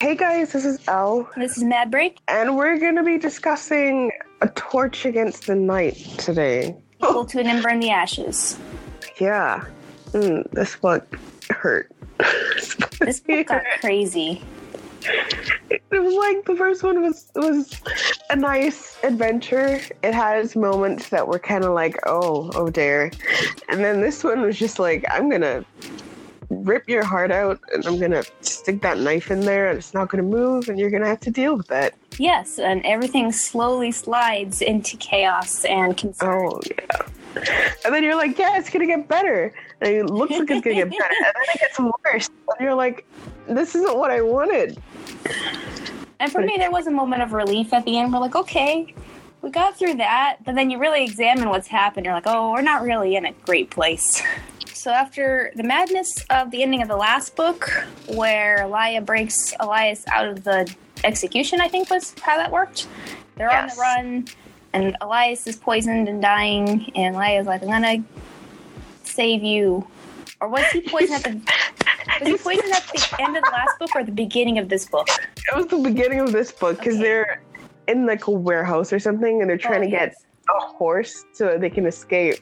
Hey guys, this is Elle, This is Mad Break. and we're going to be discussing A Torch Against the Night today. Equal to an ember in the ashes. Yeah, mm, this book hurt. This book got crazy. It was like the first one was was a nice adventure. It had its moments that were kind of like, oh, oh dear, and then this one was just like, I'm gonna rip your heart out, and I'm gonna stick that knife in there, and it's not gonna move, and you're gonna have to deal with that. Yes, and everything slowly slides into chaos and concern. Oh yeah. And then you're like, yeah, it's gonna get better. And it looks like it's gonna get better. And then it gets worse. And you're like, this isn't what I wanted. And for me, there was a moment of relief at the end. We're like, okay, we got through that. But then you really examine what's happened. You're like, oh, we're not really in a great place. So after the madness of the ending of the last book, where Laia breaks Elias out of the execution, I think was how that worked. They're on the run, and Elias is poisoned and dying, and Laia's like, I'm gonna save you. Or was he poisoned at the was he poisoned at the end of the last book or the beginning of this book? It was the beginning of this book because Okay. they're in like a warehouse or something and they're trying Oh, to get yes. A horse so they can escape.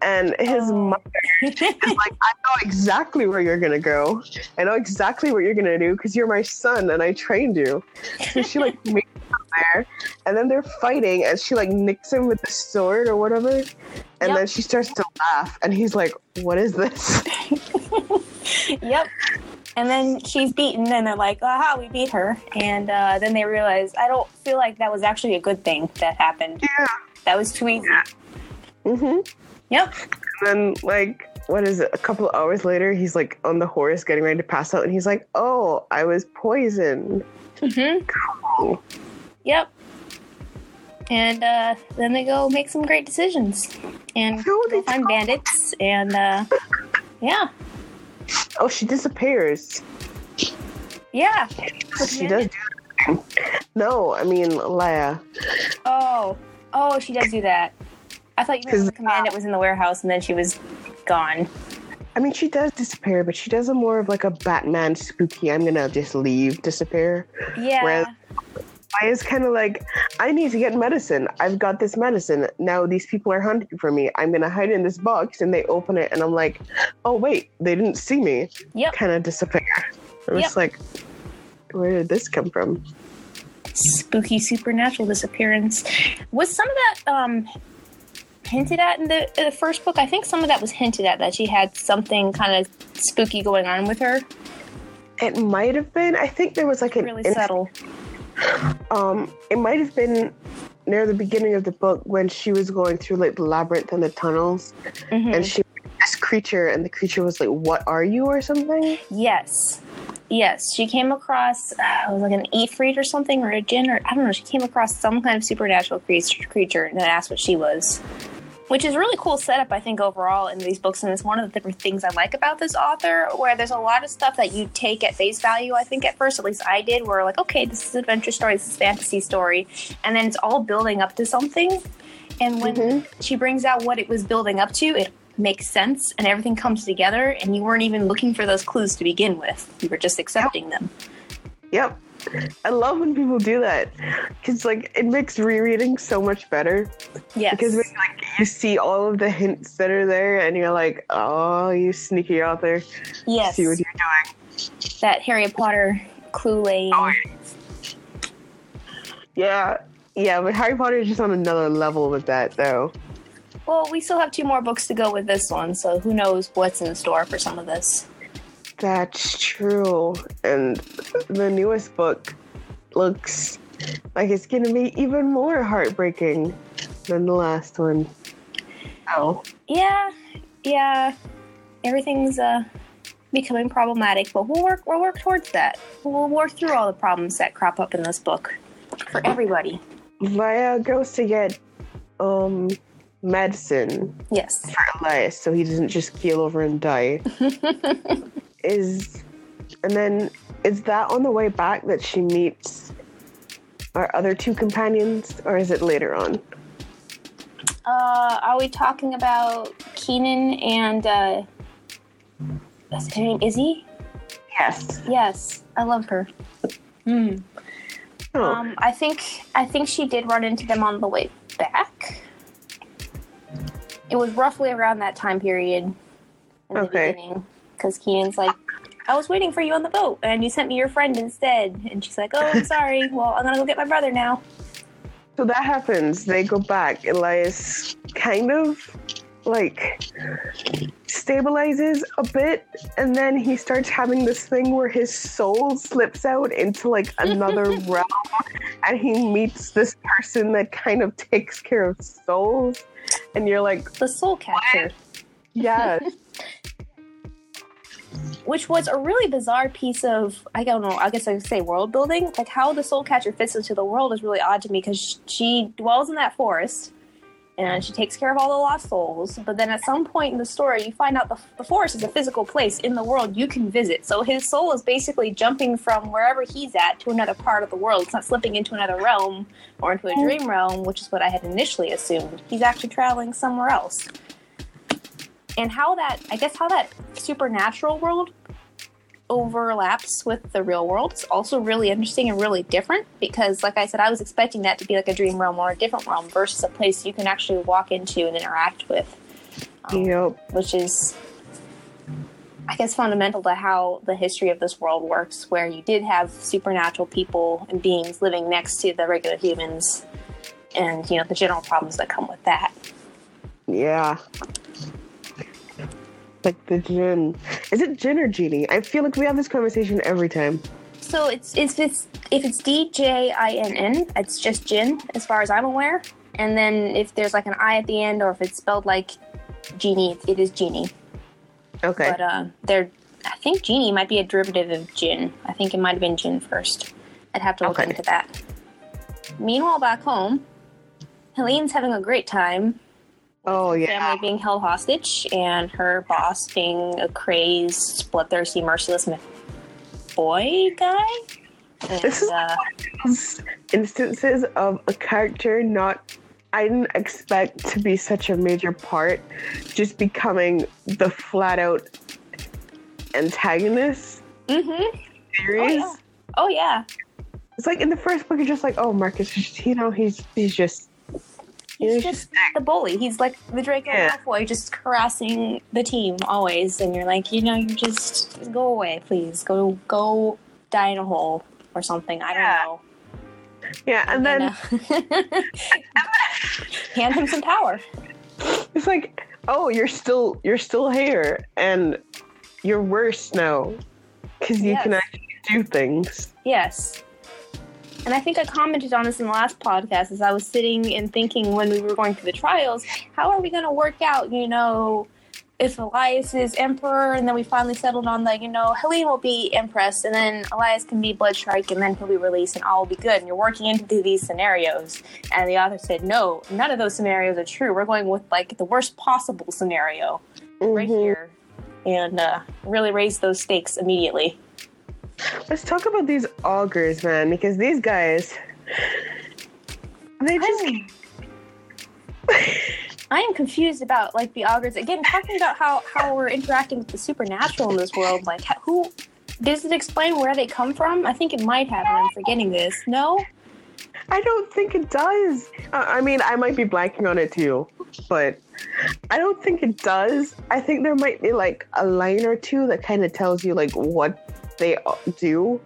And his Oh. mother is like, I know exactly where you're gonna go. I know exactly what you're gonna do because you're my son and I trained you. So she like makes him there, and then they're fighting, and she like nicks him with the sword or whatever, and Yep. then she starts to laugh, and he's like, "What is this?" Yep. And then she's beaten, and they're like, aha, we beat her. And uh, then they realize, I don't feel like that was actually a good thing that happened. Yeah. That was too easy. hmm Yep. And then like. What is it? A couple of hours later, he's like on the horse getting ready to pass out, and he's like, "Oh, I was poisoned." hmm Oh. Yep. And uh, then they go make some great decisions and No, find bandits. And uh, yeah, Oh, she disappears. yeah. She does. No, I mean Laia. Oh, oh, she does do that. I thought you meant the commandant was in the warehouse and then she was gone. I mean, she does disappear, but she does a more of like a Batman spooky. I'm gonna just leave disappear. Yeah. Whereas Laia's kind of like, I need to get medicine. I've got this medicine. Now these people are hunting for me. I'm gonna hide in this box, and they open it, and I'm like, oh wait, they didn't see me. Yep. Kind of disappear. I'm Yep. just like, where did this come from? Spooky supernatural disappearance. Was some of that um hinted at in the, in the first book? I think some of that was hinted at that she had something kind of spooky going on with her. It might have been. I think there was like an Really subtle. Um, it might have been near the beginning of the book when she was going through like the labyrinth and the tunnels, Mhm. and she this creature, and the creature was like, "What are you?" or something. Yes. Yes, she came across uh, it was like an Ifrit or something, or a Jinn, or I don't know. She came across some kind of supernatural creature, creature and then asked what she was, which is really cool setup, I think, overall in these books. And it's one of the different things I like about this author, where there's a lot of stuff that you take at face value. I think at first, at least I did, where like, okay, this is an adventure story, this is a fantasy story, and then it's all building up to something. And when Mhm. she brings out what it was building up to, it makes sense and everything comes together and you weren't even looking for those clues to begin with. You were just accepting them. Yep. I love when people do that because like it makes rereading so much better Yes. because when, like you see all of the hints that are there and you're like, oh, you sneaky author, yes. see what you're doing. that Harry Potter clue laying. Oh, Yeah, yeah, but Harry Potter is just on another level with that though. Well, we still have two more books to go with this one, so who knows what's in store for some of this. That's true. And the newest book looks like it's going to be even more heartbreaking than the last one. Oh. Yeah, yeah. Everything's uh becoming problematic, but we'll work we'll work towards that. We'll work through all the problems that crop up in this book for everybody. Maya goes to get um medicine Yes. for Elias so he doesn't just keel over and die. is and then is that on the way back that she meets our other two companions or is it later on? Uh, are we talking about Keenan and uh, what's her name? Izzy? Yes. Yes, I love her. Hmm. Oh, Um, I think I think she did run into them on the way back. It was roughly around that time period in the Okay. beginning. Because Keenan's like, I was waiting for you on the boat, and you sent me your friend instead. And she's like, Oh, I'm sorry. Well, I'm gonna go get my brother now. so that happens. They go back. Elias kind of like stabilizes a bit, and then he starts having this thing where his soul slips out into like another realm, and he meets this person that kind of takes care of souls, and you're like, The soul catcher. yes. which was a really bizarre piece of I don't know I guess I would say world building like how the soul catcher fits into the world is really odd to me because she dwells in that forest and she takes care of all the lost souls. But then at some point in the story you find out the, the forest is a physical place in the world you can visit. So his soul is basically jumping from wherever he's at to another part of the world. It's not slipping into another realm or into a dream realm which is what I had initially assumed. He's actually traveling somewhere else. And how that i guess how that supernatural world overlaps with the real world It's also really interesting and really different because like i said i was expecting that to be like a dream realm or a different realm versus a place you can actually walk into and interact with um, Yep. which is i guess fundamental to how the history of this world works where you did have supernatural people and beings living next to the regular humans and you know the general problems that come with that Yeah. Like the jinn. Is it jinn or genie? I feel like we have this conversation every time. So it's if it's if it's D J I N N, it's just jinn as far as I'm aware. And then if there's like an I at the end, or if it's spelled like genie, it is genie. Okay. But uh, they're I think genie might be a derivative of jinn. I think it might have been jinn first. I'd have to look Okay. into that. Meanwhile, back home, Helene's having a great time. Oh yeah. Family being held hostage, and her boss being a crazed, bloodthirsty, merciless boy guy. And, This is- uh, instances of a character not I didn't expect to be such a major part, just becoming the flat out antagonist mm-hmm. series. yeah. Oh yeah, It's like in the first book, you're just like, oh, Marcus, you know, he's he's just he's just the bully. He's like the Draco Yeah. Malfoy, just harassing the team always. And you're like, you know, you just go away, please. Go go die in a hole or something. I don't Yeah. know. yeah, and then uh, hand him some power. it's like, oh, you're still you're still here, and you're worse now because you can actually do things. Yes. And I think I commented on this in the last podcast as I was sitting and thinking when we were going through the trials, how are we going to work out, you know, if Elias is emperor and then we finally settled on the, you know, Helene will be empress and then Elias can be Blood Shrike and then he'll be released and all will be good. And you're working into these scenarios. And the author said, no, none of those scenarios are true. We're going with like the worst possible scenario right Mhm. here. And uh, really raise those stakes immediately. Let's talk about these augurs, man, because these guys, they just I'm- I am confused about like the augurs again. Talking about how how we're interacting with the supernatural in this world. Like who does it explain where they come from? I think it might have, and I'm forgetting this. No, I don't think it does. I mean, I might be blanking on it too, but I don't think it does. I think there might be like a line or two that kind of tells you like what they do,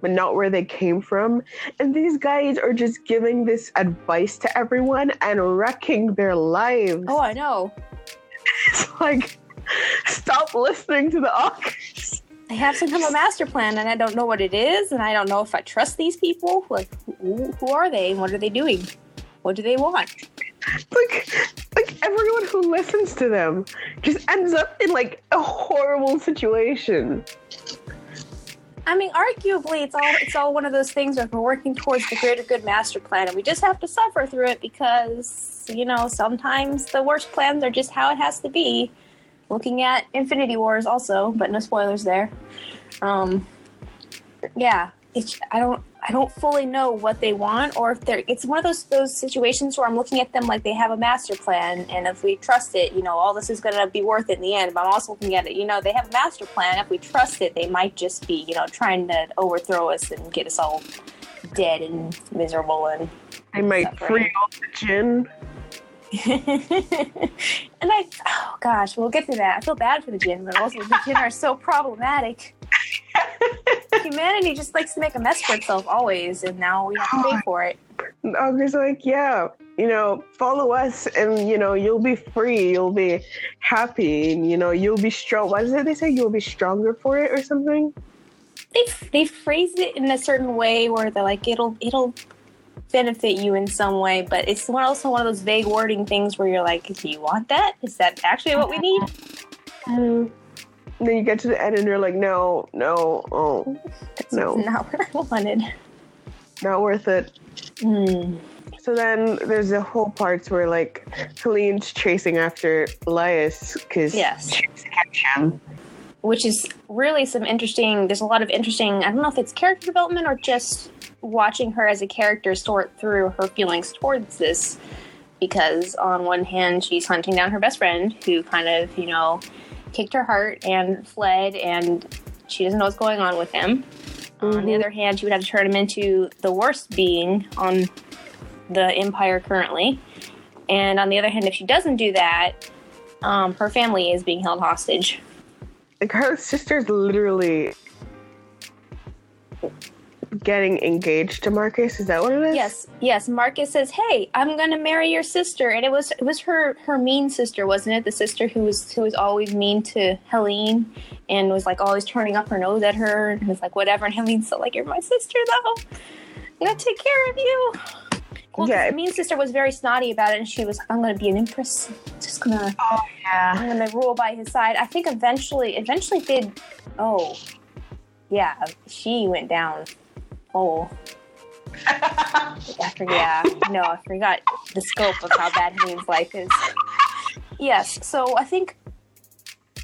but not where they came from. And these guys are just giving this advice to everyone and wrecking their lives. oh I know. It's like, stop listening to the augurs. They have some kind of master plan, and I don't know what it is, and I don't know if I trust these people. Like, who, who are they, and what are they doing? What do they want? like everyone who listens to them just ends up in like a horrible situation I mean, arguably, it's all it's all one of those things where we're working towards the greater good master plan, and we just have to suffer through it because you know sometimes the worst plans are just how it has to be. Looking at Infinity Wars, also, but no spoilers there. Um, yeah, it's I don't I don't fully know what they want or if they're it's one of those those situations where I'm looking at them like they have a master plan and if we trust it, you know, all this is gonna be worth it in the end. But I'm also looking at it, you know, they have a master plan. If we trust it, they might just be, you know, trying to overthrow us and get us all dead and miserable and I might free all the jinn. and I, oh gosh, we'll get to that. I feel bad for the Jinn, but also the Jinn are so problematic. Humanity just likes to make a mess for itself always, and now we have to pay for it. And Augurs like, yeah, you know, follow us and, you know, you'll be free. You'll be happy and, you know, you'll be strong. What is it they say? You'll be stronger for it or something? They they phrase it in a certain way where they're like, it'll it'll benefit you in some way, but it's also one of those vague wording things where you're like, do you want that? Is that actually what we need? Mm. Then you get to the end and you're like, no, no, oh, No. not what I wanted. not worth it. Hmm. So then there's a whole parts where like Helene's chasing after Elias because Yes. she wants to catch him. which is really some interesting there's a lot of interesting i don't know if it's character development or just watching her as a character sort through her feelings towards this because on one hand she's hunting down her best friend who kind of you know kicked her heart and fled and she doesn't know what's going on with him. On the Mhm. other hand she would have to turn him into the worst being on the empire currently. And on the other hand if she doesn't do that um, her family is being held hostage. Like her sister's literally getting engaged to Marcus. Is that what it is? Yes, yes. Marcus says, "Hey, I'm gonna marry your sister," and it was it was her her mean sister, wasn't it? The sister who was who was always mean to Helene and was like always turning up her nose at her and was like whatever. And Helene's still like, "You're my sister, though. I'm gonna take care of you." Well, Yeah. the mean sister was very snotty about it, and she was, "I'm gonna be an empress. Just gonna Oh yeah. I'm gonna rule by his side." I think eventually, eventually did. Oh, yeah, she went down. Oh. I forget. Yeah, no, I forgot the scope of how bad Helene's life is. Yes, so I think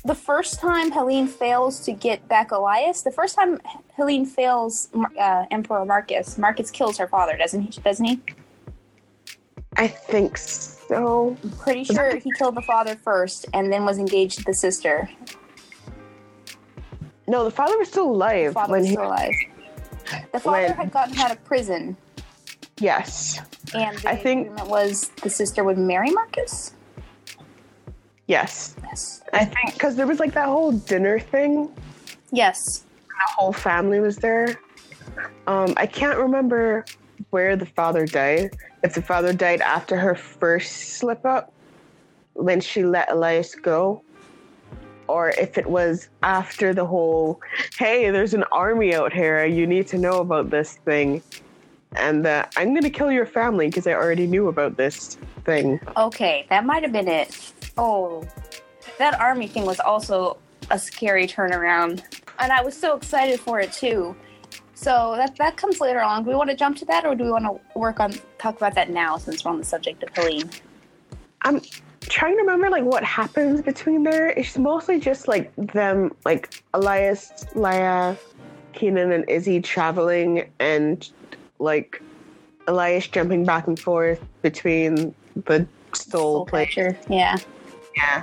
the first time Helene fails to get back Elias, the first time Helene fails uh, Emperor Marcus, Marcus kills her father, doesn't he? Doesn't he? I think so. I'm pretty sure he killed the father first, and then was engaged to the sister. No, the father was still alive The father when was he. still alive. The father when- had gotten out of prison, Yes. and the I think- agreement was the sister would marry Marcus. Yes. Yes. I think because there was like that whole dinner thing. Yes. The whole family was there. Um, I can't remember where the father died. If the father died after her first slip up, when she let Elias go, or if it was after the whole, hey, there's an army out here, you need to know about this thing. And uh, I'm gonna kill your family because I already knew about this thing. Okay, that might have been it. Oh, that army thing was also a scary turnaround, and I was so excited for it too. So that that comes later on. Do we want to jump to that, or do we want to work on talk about that now since we're on the subject of Helene? I'm trying to remember like what happens between there. It's mostly just like them, like Elias, Laia, Keenan, and Izzy traveling, and like Elias jumping back and forth between the soul place. catcher. Yeah. Yeah.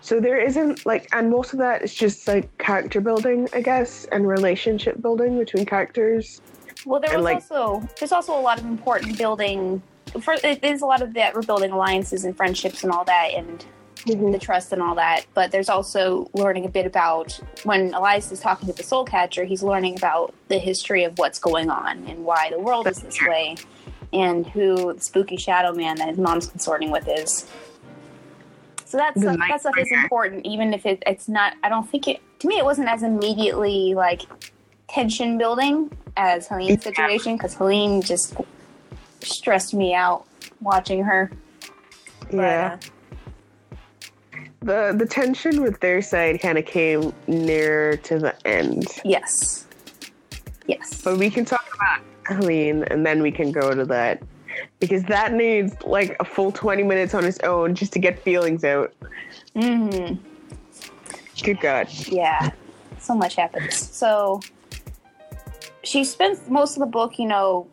So there isn't like, and most of that is just like character building, I guess, and relationship building between characters. Well, there And, was like- also there's also a lot of important building. For, it is a lot of that we're alliances and friendships and all that, and the trust and all that. But there's also learning a bit about when Elias is talking to the soul catcher, he's learning about the history of what's going on and why the world is this way, and who the spooky shadow man that his mom's consorting with is. So that stuff, that stuff is important, even if it, it's not. I don't think it. To me, it wasn't as immediately like tension building as Helene's situation because Helene just stressed me out watching her. But, Yeah. uh, The the tension with their side kind of came near to the end. yes. Yes. But we can talk about Helene and then we can go to that. Because that needs like a full 20 minutes on its own just to get feelings out. hmm Good God. Yeah. So much happens. So she spends most of the book, you know,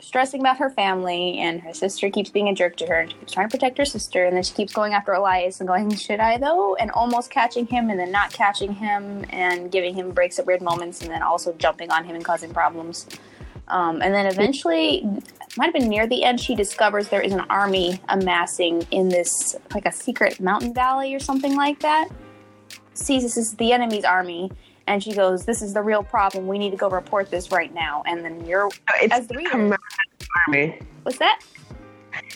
stressing about her family, and her sister keeps being a jerk to her, and she keeps trying to protect her sister, and then she keeps going after Elias and going, "Should I though?" and almost catching him, and then not catching him, and giving him breaks at weird moments, and then also jumping on him and causing problems. Um, and then eventually, might have been near the end, she discovers there is an army amassing in this like a secret mountain valley or something like that. Sees this is the enemy's army, and she goes, "This is the real problem. We need to go report this right now." And then you're It's as the the reader, army. what's that?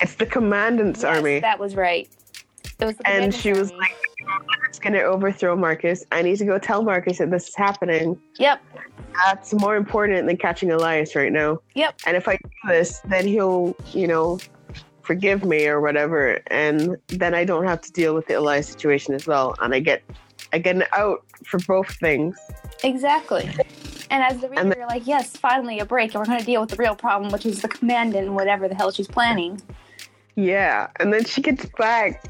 It's the commandant's Yes, army. That was right. Was and she was army. like, it's going to overthrow Marcus. I need to go tell Marcus that this is happening. "Yep, That's more important than catching Elias right now. yep, And if I do this, then he'll, you know, forgive me or whatever. And then I don't have to deal with the Elias situation as well. And I get, I get an out for both things. exactly." And as the reader, you're like, "Yes, finally a break, and we're going to deal with the real problem, which is the commandant, and whatever the hell she's planning." Yeah. And then she gets back.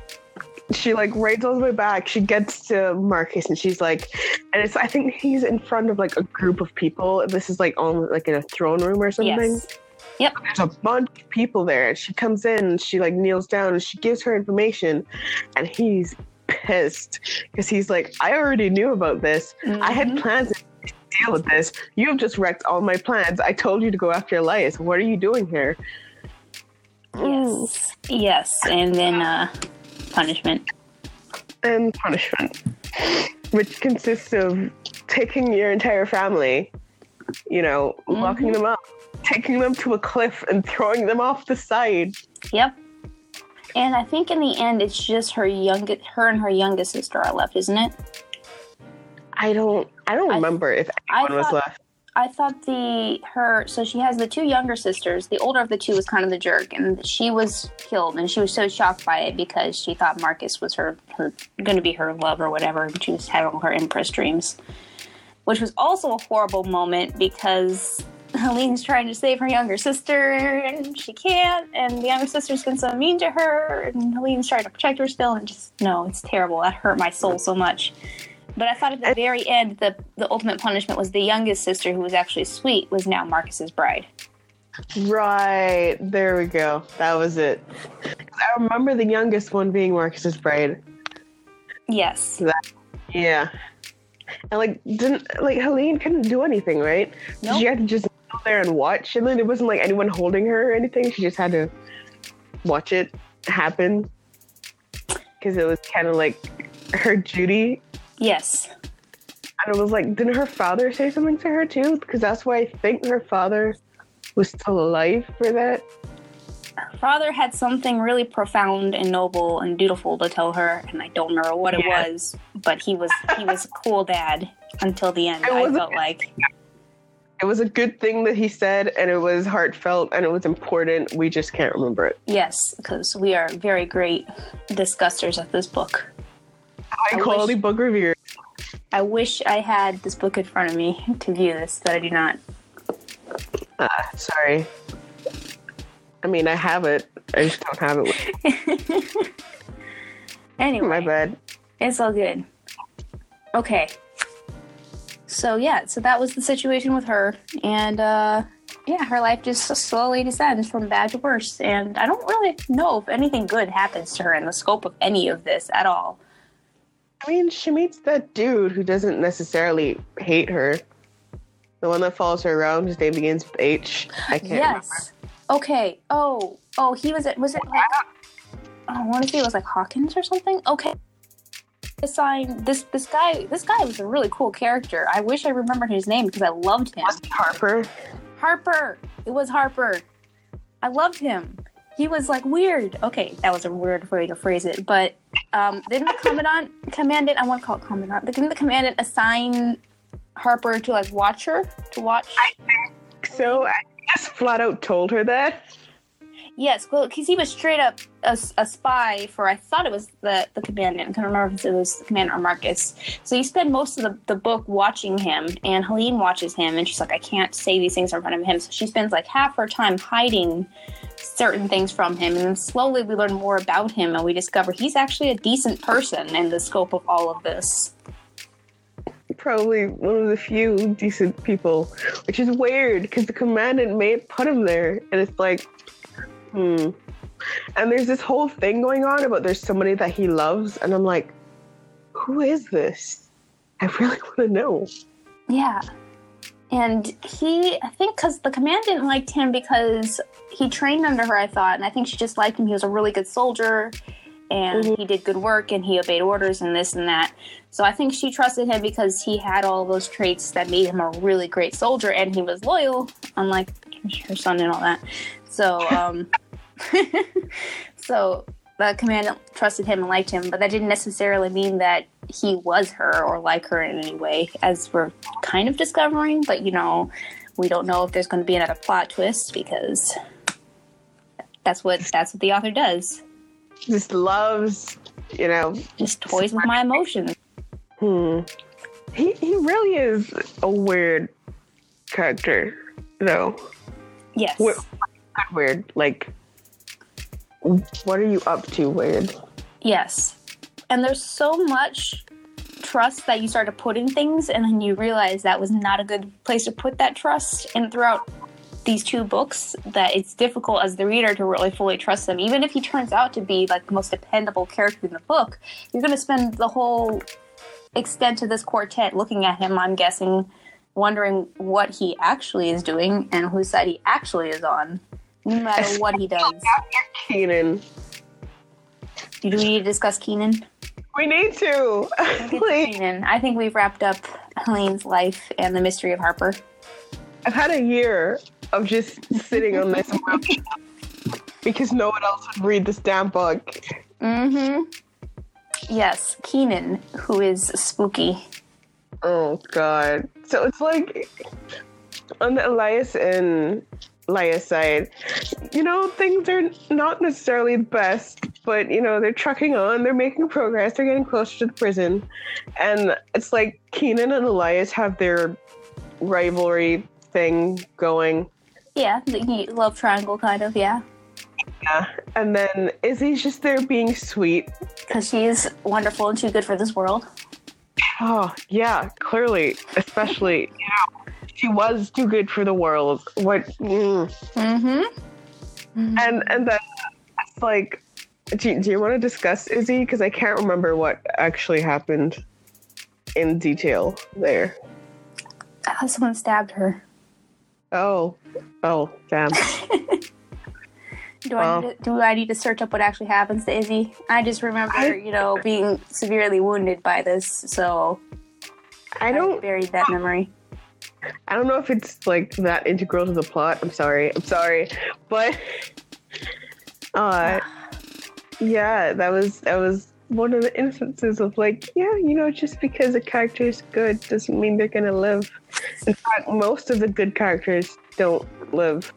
She like rides all the way back. She gets to Marcus and she's like, and it's I think he's in front of like a group of people. This is like on like in a throne room or something. Yes. Yep. There's a bunch of people there. And she comes in and she like kneels down and she gives her information, and he's pissed because he's like, I already knew about this. I had Mhm. plans to deal with this. You have just wrecked all my plans. I told you to go after Elias. What are you doing here? Yes. Yes. And then uh punishment. and punishment, which consists of taking your entire family, you know, locking Mhm. them up, taking them to a cliff, and throwing them off the side. Yep. And I think in the end it's just her youngest her and her youngest sister are left, isn't it? I don't, I don't I- remember if I anyone was thought- left. I thought the her so she has the two younger sisters. The older of the two was kind of the jerk, and she was killed, and she was so shocked by it because she thought Marcus was her, her going to be her love or whatever. And she was having all her Empress dreams, which was also a horrible moment because Helene's trying to save her younger sister, and she can't, and the younger sister's been so mean to her, and Helene's trying to protect her still, and just no, it's terrible. That hurt my soul so much. But I thought at the very end, the the ultimate punishment was the youngest sister, who was actually sweet, was now Marcus's bride. Right there we go. That was it. I remember the youngest one being Marcus's bride. Yes. Yeah. And like didn't like Helene couldn't do anything, right? Nope. She had to just there and watch, and then it wasn't like anyone holding her or anything. She just had to watch it happen because it was kind of like her duty. Yes. And it was like, didn't her father say something to her too? Because that's why I think her father was still alive for that. Her father had something really profound and noble and dutiful to tell her, and I don't remember what it was, but he was he was a cool dad until the end. It I felt like It was a good thing that he said, and it was heartfelt and it was important. We just can't remember it. yes, because we are very great discussers of this book. High I quality wish- book reviewer. I wish I had this book in front of me to view this, but I do not. Uh, sorry. I mean, I have it. I just don't have it. With Anyway, My bad. It's all good. Okay. So yeah, so that was the situation with her, and uh, yeah, her life just slowly descends from bad to worse. And I don't really know if anything good happens to her in the scope of any of this at all. I mean, she meets that dude who doesn't necessarily hate her. The one that follows her around, his name begins with H. I can't yes. Okay. Oh. Oh, he was. It was it like. Oh, I want to say it was like Hawkins or something. Okay. Assign this this guy. This guy was a really cool character. I wish I remembered his name because I loved him. Harper. Harper. It was Harper. I loved him. He was like weird. Okay, that was a weird way to phrase it, but um, didn't the commandant, commandant, I want to call it commandant, didn't the commandant assign Harper to like watch her to watch? So I just flat out told her that. Yes, well, because he was straight up a, a spy for I thought it was the the commandant. I can't remember if it was the commandant or Marcus. So you spend most of the, the book watching him, and Helene watches him, and she's like, I can't say these things in front of him. So she spends like half her time hiding certain things from him, and then slowly we learn more about him, and we discover he's actually a decent person in the scope of all of this. probably one of the few decent people, which is weird because the commandant made put him there, and it's like, hmm. And there's this whole thing going on about there's somebody that he loves, and I'm like, who is this? I really want to know. Yeah. And he, I think, because the commandant liked him because he trained under her, I thought, and I think she just liked him. He was a really good soldier and Mhm. he did good work and he obeyed orders and this and that. So I think she trusted him because he had all those traits that made him a really great soldier and he was loyal, unlike her son and all that. So, um, so the commandant trusted him and liked him, but that didn't necessarily mean that he was her or like her in any way, as we're kind of discovering. But you know, we don't know if there's going to be another plot twist because that's what that's what the author does. Just loves, you know. Just toys with my emotions. Hmm. He he really is a weird character, though. Yes. Weird. Weird. Like, what are you up to? Weird. Yes. And there's so much trust that you start to put in things, and then you realize that was not a good place to put that trust. And throughout these two books, that it's difficult as the reader to really fully trust them. Even if he turns out to be like the most dependable character in the book, you're going to spend the whole extent of this quartet looking at him, I'm guessing, wondering what he actually is doing and whose side he actually is on, no matter what he does. Keenan. Do we need to discuss Keenan? We need to. We'll get to Please. Keenan. I think we've wrapped up Helene's life and the mystery of Harper. I've had a year of just sitting on this because no one else would read this damn book. Mm-hmm. Yes, Keenan, who is spooky. Oh god. So it's like on the Elias and Laia side, you know, things are not necessarily the best, but you know, they're trucking on, they're making progress, they're getting closer to the prison. And it's like Keenan and Elias have their rivalry thing going. Yeah, the love triangle kind of, yeah. Yeah. And then Izzy's just there being sweet. Because she's wonderful and too good for this world. Oh, yeah, clearly. Especially, know, she was too good for the world. What mm. Mm-hmm. and and then it's like do, do you want to discuss Izzy? Because I can't remember what actually happened in detail there. Oh, someone stabbed her. Oh, oh, damn. Do I, to, do I need to search up what actually happens to Izzy? I just remember, I- you know, being severely wounded by this, so I don't buried that memory. I don't know if it's like that integral to the plot. I'm sorry. I'm sorry. But uh yeah, that was that was one of the instances of like, yeah, you know, just because a character is good doesn't mean they're gonna live. In fact, most of the good characters don't live.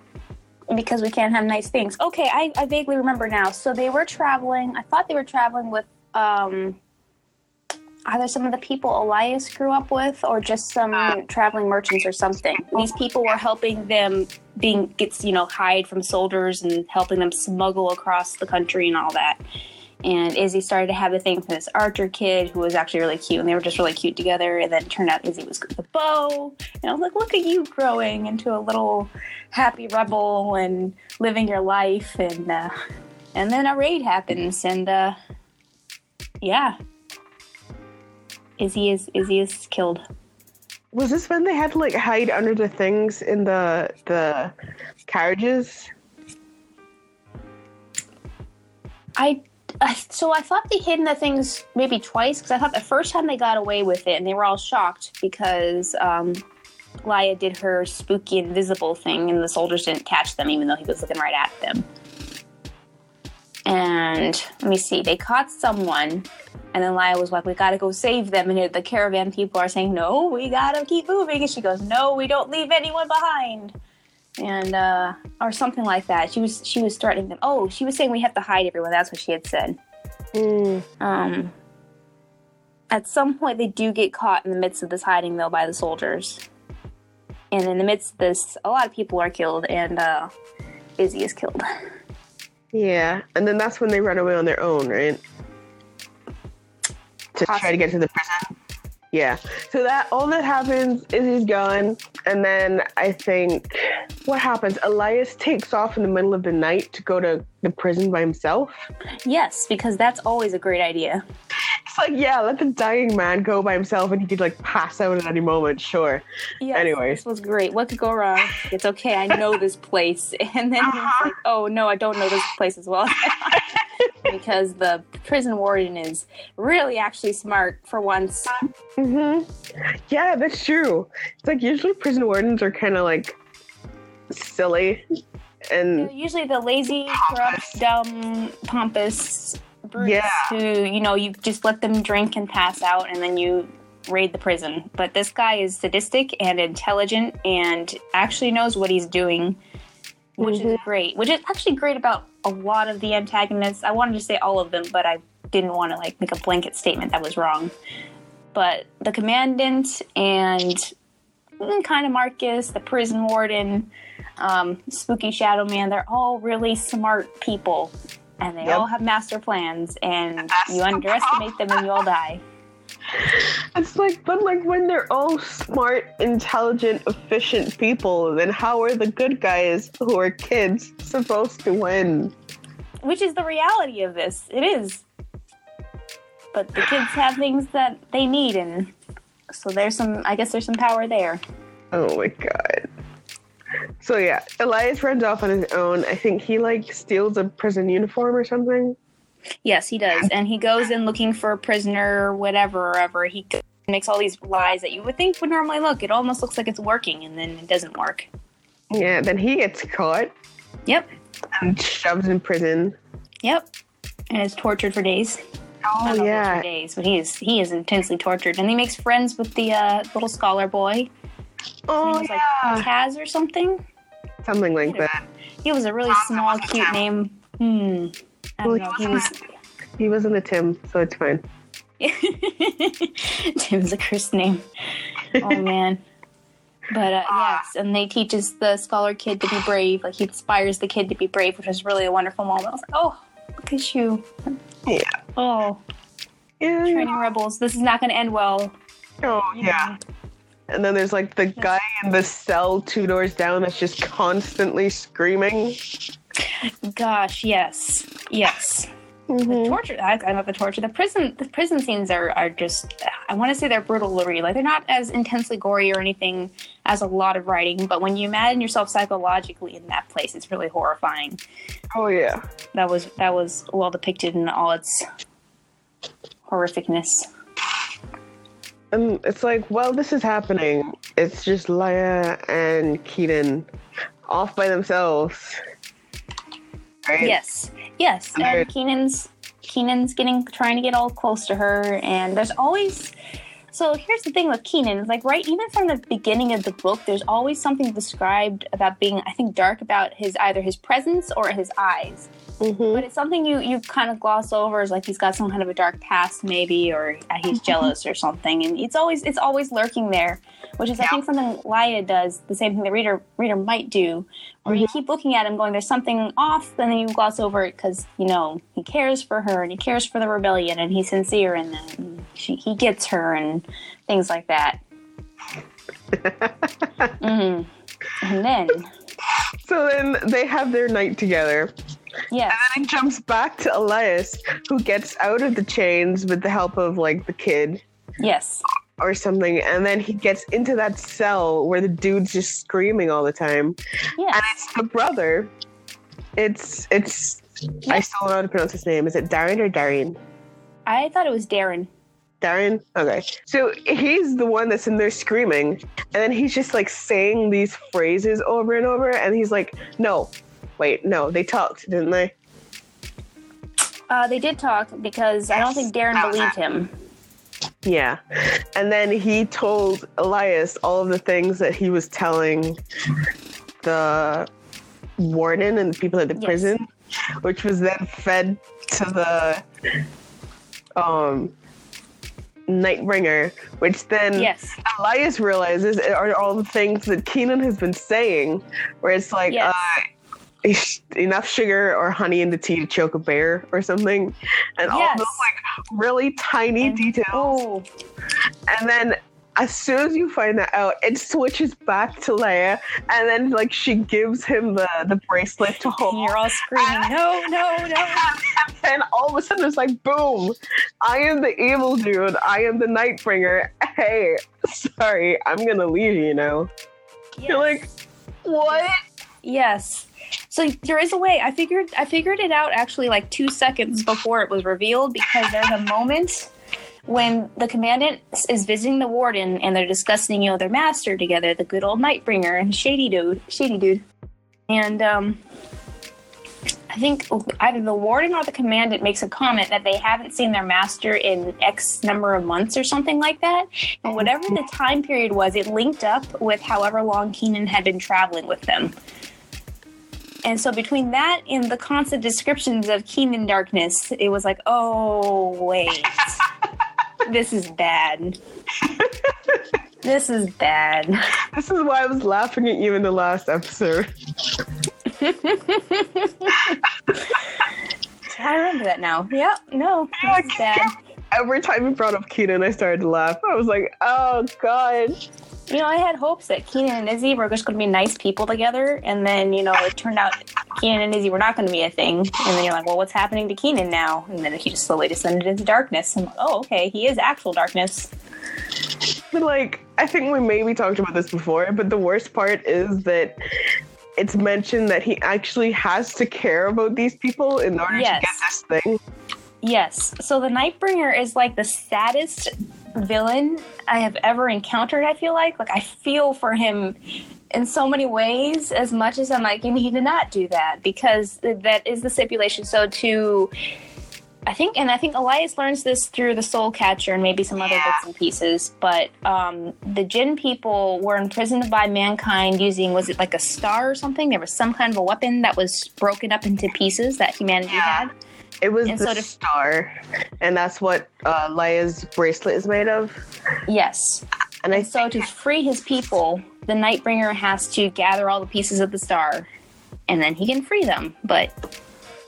because we can't have nice things. Okay, I, I vaguely remember now. So they were traveling. I thought they were traveling with um, either some of the people Elias grew up with, or just some traveling merchants or something. These people were helping them being gets you know hide from soldiers and helping them smuggle across the country and all that. And Izzy started to have a thing for this archer kid who was actually really cute, and they were just really cute together. And then it turned out Izzy was good with a bow, and I was like, "Look at you growing into a little happy rebel and living your life." And uh, and then a raid happens, and uh, yeah, Izzy is Izzy is killed. Was this when they had to like hide under the things in the the carriages? I, I so I thought they hid in the things maybe twice because I thought the first time they got away with it and they were all shocked because um, Laia did her spooky invisible thing and the soldiers didn't catch them even though he was looking right at them. And let me see, they caught someone. And then Laia was like, "We gotta go save them." And the caravan people are saying, "No, we gotta keep moving." And she goes, "No, we don't leave anyone behind." and uh, or something like that. She was she was threatening them. Oh, she was saying we have to hide everyone. That's what she had said. Hmm. Um, at some point, they do get caught in the midst of this hiding, though, by the soldiers. And in the midst of this, a lot of people are killed, and uh, Izzy is killed. Yeah, and then that's when they run away on their own, right? To try to get to the prison. Yeah. So that all that happens is he's gone, and then I think what happens? Elias takes off in the middle of the night to go to the prison by himself. Yes, because that's always a great idea. It's like, yeah, let the dying man go by himself, and he could like pass out at any moment. Sure. Yeah. Anyways. this was great. What could go wrong? It's okay. I know this place, and then he's uh-huh. like, "Oh no, I don't know this place as well." because the prison warden is really actually smart for once. hmm Yeah, that's true. It's like usually prison wardens are kind of like silly, and Usually the lazy, corrupt, dumb, pompous brutes Yeah. who, you know, you just let them drink and pass out and then you raid the prison. But this guy is sadistic and intelligent and actually knows what he's doing, which is great. Which is actually great about a lot of the antagonists. I wanted to say all of them, but I didn't want to like make a blanket statement that was wrong. But the commandant and kind of Marcus, the prison warden, um, Spooky Shadow Man, they're all really smart people. And they Yep. all have master plans, and you underestimate them and you all die. It's like, but like when they're all smart, intelligent, efficient people, then how are the good guys who are kids supposed to win? Which is the reality of this. It is. But the kids have things that they need, and so there's some, I guess there's some power there. Oh my god. So yeah, Elias runs off on his own. I think he like steals a prison uniform or something. Yes, he does. And he goes in looking for a prisoner or whatever, or ever. He makes all these lies that you would think would normally look. It almost looks like it's working, and then it doesn't work. Yeah, then he gets caught Yep. and shoved in prison. Yep. And is tortured for days. Oh don't know if it's yeah. for days, but he is he is intensely tortured, and he makes friends with the uh, little scholar boy. Oh was like yeah. Kaz or something. Something like that. He was a really small, cute name. Hmm. Well, he He was. He wasn't a Tim, so it's fine. Tim's a cursed name. Oh man. But uh, yes, and they teaches the scholar kid to be brave. Like he inspires the kid to be brave, which was really a wonderful moment. I was like, oh, look at you. Yeah. Oh, Yeah. training rebels. This is not going to end well. Oh yeah. And then there's like the guy in the cell two doors down that's just constantly screaming. Gosh, yes, yes. Mhm. Torture. I, I love the torture. The prison. The prison scenes are are just. I want to say they're brutal. Like they're not as intensely gory or anything as a lot of writing. But when you imagine yourself psychologically in that place, it's really horrifying. Oh yeah. That was that was well depicted in all its horrificness. And it's like, well, this is happening. It's just Laia and Keenan off by themselves. Right? Yes, yes. And Keenan's Keenan's getting trying to get all close to her, and there's always. So here's the thing with Keenan, is like right even from the beginning of the book, there's always something described about being, I think, dark about his either his presence or his eyes. Mhm. But it's something you you kind of gloss over, is like he's got some kind of a dark past, maybe, or uh, he's jealous or something, and it's always it's always lurking there, which is I think something Laia does, the same thing the reader reader might do, where you keep looking at him, going, "There's something off," and then you gloss over it because you know he cares for her and he cares for the rebellion and he's sincere and she, he gets her and things like that. hmm And then, So then they have their night together. Yes, And then it jumps back to Elias, who gets out of the chains with the help of like the kid yes, or something, and then he gets into that cell where the dude's just screaming all the time. yes. And it's the brother. It's it's I still don't know how to pronounce his name. Is it Darin or Darian? I thought it was Darin. Darin? Okay. So he's the one that's in there screaming. And then he's just like saying these phrases over and over. And he's like, no, wait, no, they talked, didn't they? Uh, they did talk because I don't think Darin That was believed him. Yeah. And then he told Elias all of the things that he was telling the warden and the people at the Yes. prison, which was then fed to the um Nightbringer, which then Yes. Elias realizes are all the things that Keenan has been saying, where it's like Yes. uh, sh- enough sugar or honey in the tea to choke a bear or something, and all those like really tiny And- details. Oh, and then as soon as you find that out, it switches back to Laia, and then like she gives him the the bracelet to And hold. you're all screaming, no, no, no. And all of a sudden, it's like, boom! I am the evil dude. I am the Nightbringer. Hey, sorry, I'm gonna leave you now. You're like, what? Yes. So there is a way. I figured I figured it out actually like two seconds before it was revealed because there's a moment when the commandant is visiting the warden and they're discussing, you know, their master together, the good old Nightbringer and Shady Dude, Shady Dude, and um, I think either the warden or the commandant makes a comment that they haven't seen their master in X number of months or something like that. And whatever the time period was, it linked up with however long Keenan had been traveling with them. And so between that and the constant descriptions of Keenan darkness, it was like, oh wait, this is bad. this is bad. This is why I was laughing at you in the last episode. I remember that now. Yep, no, this is bad. Every time you brought up Keenan, I started to laugh. I was like, oh god. You know, I had hopes that Keenan and Izzi were just going to be nice people together, and then you know it turned out Keenan and Izzi were not going to be a thing. And then you're like, well, what's happening to Keenan now? And then he just slowly descended into darkness. I'm like, oh, okay, he is actual darkness. But like, I think we maybe talked about this before, but the worst part is that it's mentioned that he actually has to care about these people in order Yes. to get this thing. Yes. So the Nightbringer is like the saddest villain I have ever encountered, I feel like. Like I feel for him in so many ways as much as I'm like, you he did not do that because that is the stipulation. So to I think and I think Elias learns this through the soul catcher and maybe some other bits and pieces, but um the Jinn people were imprisoned by mankind using was it like a star or something? There was some kind of a weapon that was broken up into pieces that humanity Yeah. had. It was And the so to- star, and that's what uh, Laia's bracelet is made of. Yes. And I And so to free his people, the Nightbringer has to gather all the pieces of the star, and then he can free them. But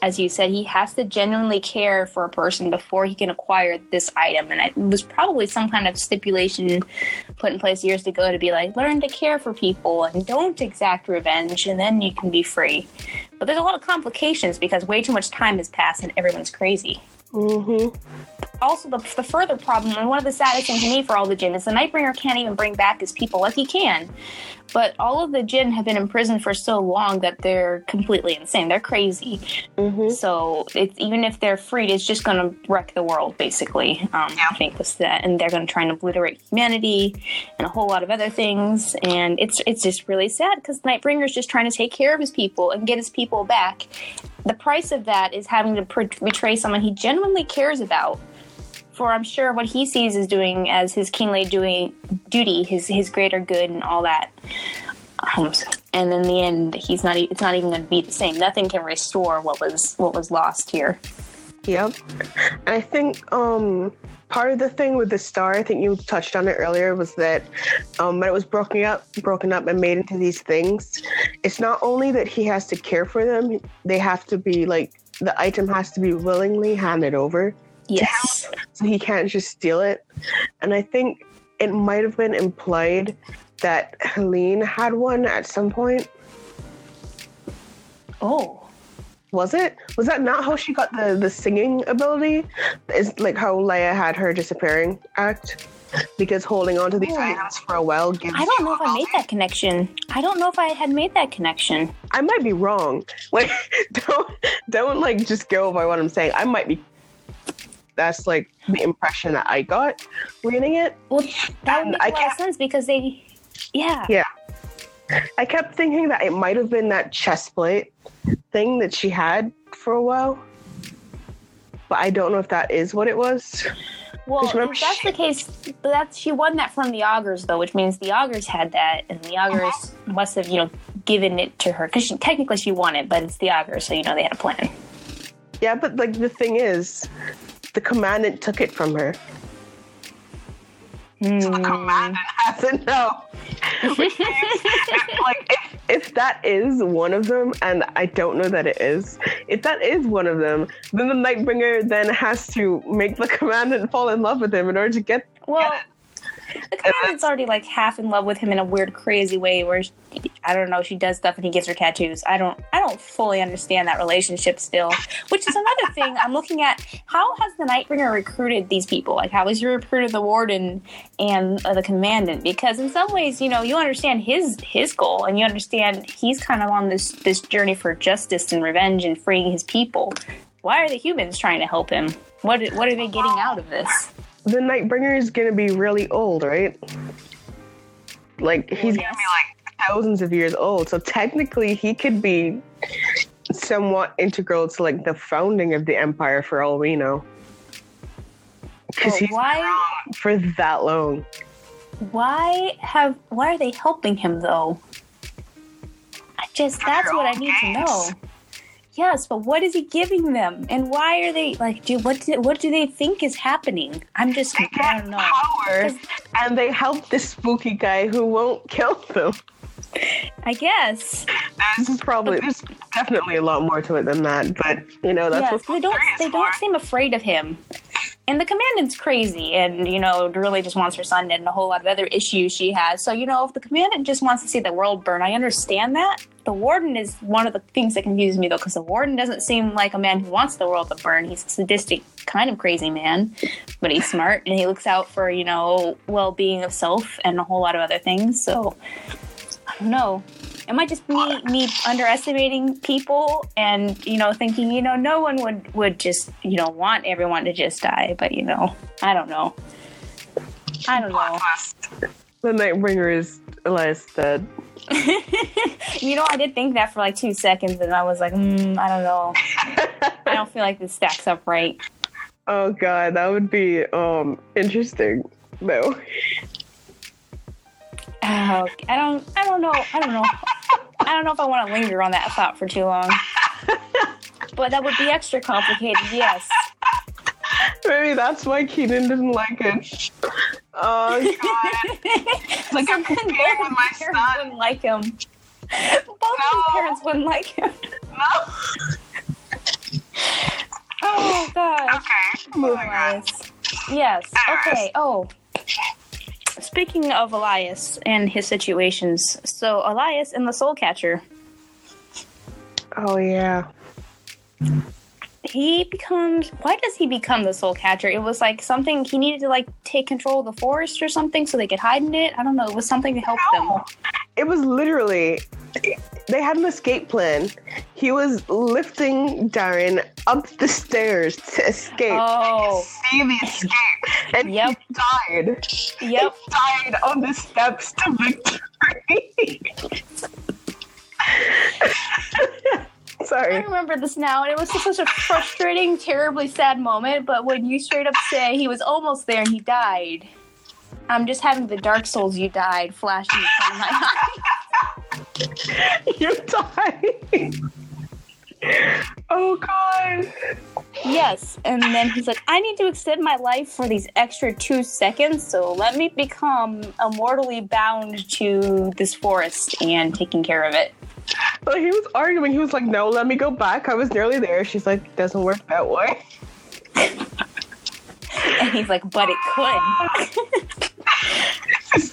as you said, he has to genuinely care for a person before he can acquire this item. And it was probably some kind of stipulation put in place years ago to be like, learn to care for people and don't exact revenge, and then you can be free. But there's a lot of complications because way too much time has passed and everyone's crazy hmm also the, the further problem and one of the saddest things to me for all the jinn is the nightbringer can't even bring back his people like he can but all of the jinn have been imprisoned for so long that they're completely insane. They're crazy. Hmm so it's even if they're freed it's just going to wreck the world basically. Um, i think was that and they're going to try and obliterate humanity and a whole lot of other things. And it's it's just really sad because nightbringer's just trying to take care of his people and get his people back. The price of that is having to betray someone he genuinely cares about for I'm sure what he sees is doing as his kingly doing duty, his his greater good, and all that. Um, and in the end, he's not. It's not even going to be the same. Nothing can restore what was what was lost here. Yep. I think um, part of the thing with the star, I think you touched on it earlier, was that um, when it was broken up, broken up and made into these things, it's not only that he has to care for them; they have to be like the item has to be willingly handed over, Yes. so he can't just steal it. And I think it might have been implied that Helene had one at some point. Oh. Was it? Was that not how she got the the singing ability? Is like how Laia had her disappearing act? Because holding on to these Oh. items for a while gives. I don't know if I made that connection. I don't know if I had made that connection. I might be wrong. Like, don't don't like just go by what I'm saying. I might be. That's like the impression that I got reading it. Well, that would make I a lot of sense because they, yeah. Yeah. I kept thinking that it might have been that chest plate thing that she had for a while. But I don't know if that is what it was. Well, if that's she- the case, but that's she won that from the augurs though, which means the augurs had that, and the augurs must have you know given it to her because technically she won it, but it's the augurs, so you know they had a plan. Yeah, but like the thing is, the commandant took it from her. Hmm. Commandant hasn't know. Which means, like if, if that is one of them, and I don't know that it is, if that is one of them, then the Nightbringer then has to make the commandant fall in love with him in order to get. Well, The commandant's already like half in love with him in a weird, crazy way. Where she, I don't know, she does stuff and he gives her tattoos. I don't, I don't fully understand that relationship still. Which is another thing I'm looking at. How has the Nightbringer recruited these people? Like, how has he recruited the warden and uh, the commandant? Because in some ways, you know, you understand his his goal, and you understand he's kind of on this this journey for justice and revenge and freeing his people. Why are the humans trying to help him? What what are they getting out of this? The Nightbringer is gonna be really old, right? Like he's yes. gonna be like thousands of years old. So technically, he could be somewhat integral to like the founding of the empire, for all we know. Because he's why- for that long. Why have why are they helping him though? I just For that's what I need to know. Yes, but what is he giving them, and why are they like? Do what? Do, what do they think is happening? I'm just They I get don't know. power, and they help this spooky guy who won't kill them. I guess This is probably there's definitely a lot more to it than that, but you know that's yes, what they don't they don't seem afraid of him. And the commandant's crazy, and you know, really just wants her son and a whole lot of other issues she has. So you know, if the commandant just wants to see the world burn, I understand that. The warden is one of the things that confuses me, though, because the warden doesn't seem like a man who wants the world to burn. He's a sadistic, kind of crazy man, but he's smart and he looks out for you know well-being of self and a whole lot of other things. So I don't know. It might just be me underestimating people and you know thinking you know no one would would just you know want everyone to just die, but you know I don't know. I don't know. The Nightbringer is Elias dead. you know I did think that for like two seconds and I was like mm, I don't know. I don't feel like this stacks up right. Oh god, that would be um interesting. No. Oh, I don't I don't know I don't know I don't know if I want to linger on that thought for too long. But that would be extra complicated. Yes. Maybe that's why Keenan didn't like it. Oh god. like I'm competing with my parents son. wouldn't like him. Both of his parents wouldn't like him. No. Oh god. Okay. Moving on. Yes. Okay. Oh. Speaking of Elias and his situations, so Elias and the Soul Catcher, Oh yeah. he becomes. Why does he become the Soul Catcher? It was like something he needed to like take control of the forest or something so they could hide in it. I don't know. It was something to help them. It was literally they had an escape plan. He was lifting Darin up the stairs to escape. Oh. See the escape. And Yep. he died. Yep. He died on the steps to victory. Sorry. I remember this now, and it was just such a frustrating, terribly sad moment. But when you straight up say he was almost there and he died, I'm just having the Dark Souls "you died" flashing in front of my eyes. You died. Oh god. Yes, and then he's like, "I need to extend my life for these extra two seconds, so let me become immortally bound to this forest and taking care of it." But he was arguing. He was like, "No, let me go back. I was nearly there." She's like, "Doesn't work that way." And he's like, "But it could."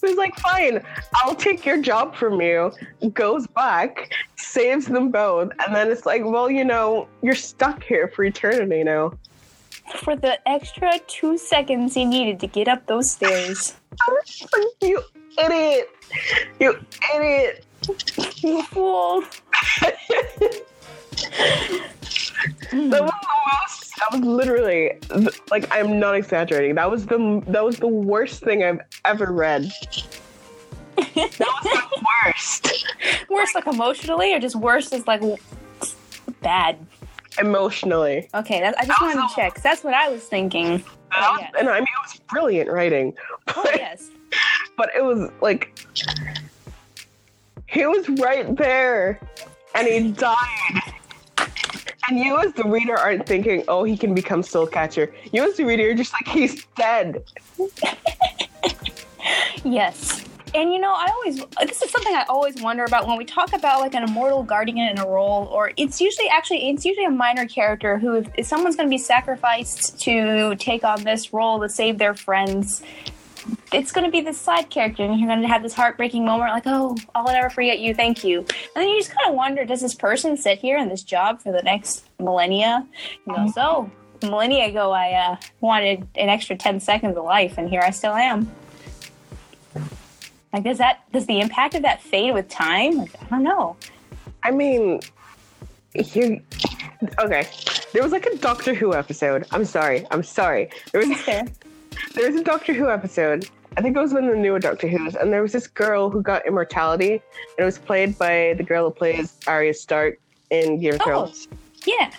He's like, "Fine, I'll take your job from you." Goes back, saves them both, and then it's like, "Well, you know, you're stuck here for eternity now." for the extra two seconds he needed to get up those stairs. you idiot! You idiot! You fool! That was the most. That was literally like I'm not exaggerating. That was the that was the worst thing I've ever read. That was the worst. Worse, like emotionally, or just worse is like bad. Emotionally, Okay, that, I just wanted to check. that's what I was thinking. Was- yes. and I mean it was brilliant writing, Oh but, yes. but it was like he was right there, and he died. And you, as the reader, aren't thinking, "Oh, he can become Soul Catcher." You, as the reader, are just like, "He's dead." Yes. And you know, I always this is something I always wonder about when we talk about like an immortal guardian in a role, or it's usually actually it's usually a minor character who if, if someone's going to be sacrificed to take on this role to save their friends, it's going to be this side character, and you're going to have this heartbreaking moment, like, oh, I'll never forget you, thank you. And then you just kind of wonder, does this person sit here in this job for the next millennia? And goes, oh, millennia ago, I uh, wanted an extra ten seconds of life, and here I still am. Like, does that does the impact of that fade with time? Like, I don't know. I mean, here. Okay, there was like a Doctor Who episode. I'm sorry. I'm sorry. There was Fair. there was a Doctor Who episode. I think it was one of the newer Doctor Who's, and there was this girl who got immortality, and it was played by the girl who plays Arya Stark in Game of Oh. Thrones. Yeah.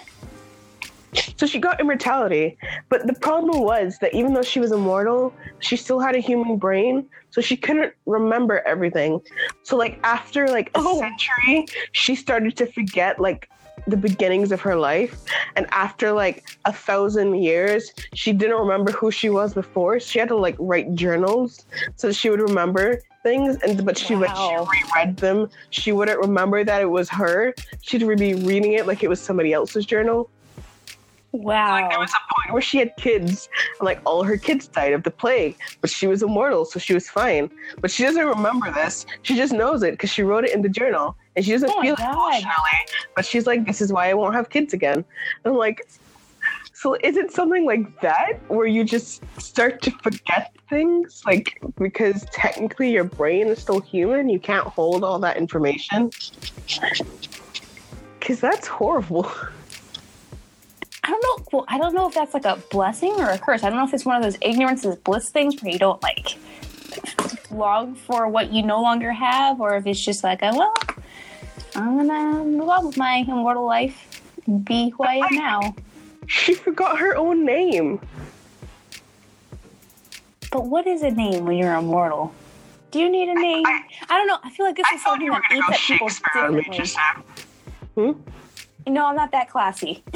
So she got immortality, but the problem was that even though she was immortal, she still had a human brain, so she couldn't remember everything. So like after like a Oh. century, she started to forget like the beginnings of her life, and after like a thousand years, she didn't remember who she was before. She had to like write journals so she would remember things and but she when Wow. she reread them she wouldn't remember that it was her she'd be reading it like it was somebody else's journal Wow. like there was a point where she had kids, and like all her kids died of the plague, but she was immortal, so she was fine. But she doesn't remember this. She just knows it because she wrote it in the journal, and she doesn't Oh feel emotionally. But she's like, "This is why I won't have kids again." And I'm like, so is it something like that where you just start to forget things, like because technically your brain is still human, you can't hold all that information? Because that's horrible. I don't know. Well, I don't know if that's like a blessing or a curse. I don't know if it's one of those ignorance is bliss things where you don't like long for what you no longer have, or if it's just like, oh, well, I'm gonna move on with my immortal life and be who I am now. She forgot her own name. But what is a name when you're immortal? Do you need a name? I, don't know. I feel like this is something that eats at people differently. Hmm? No, I'm not that classy. but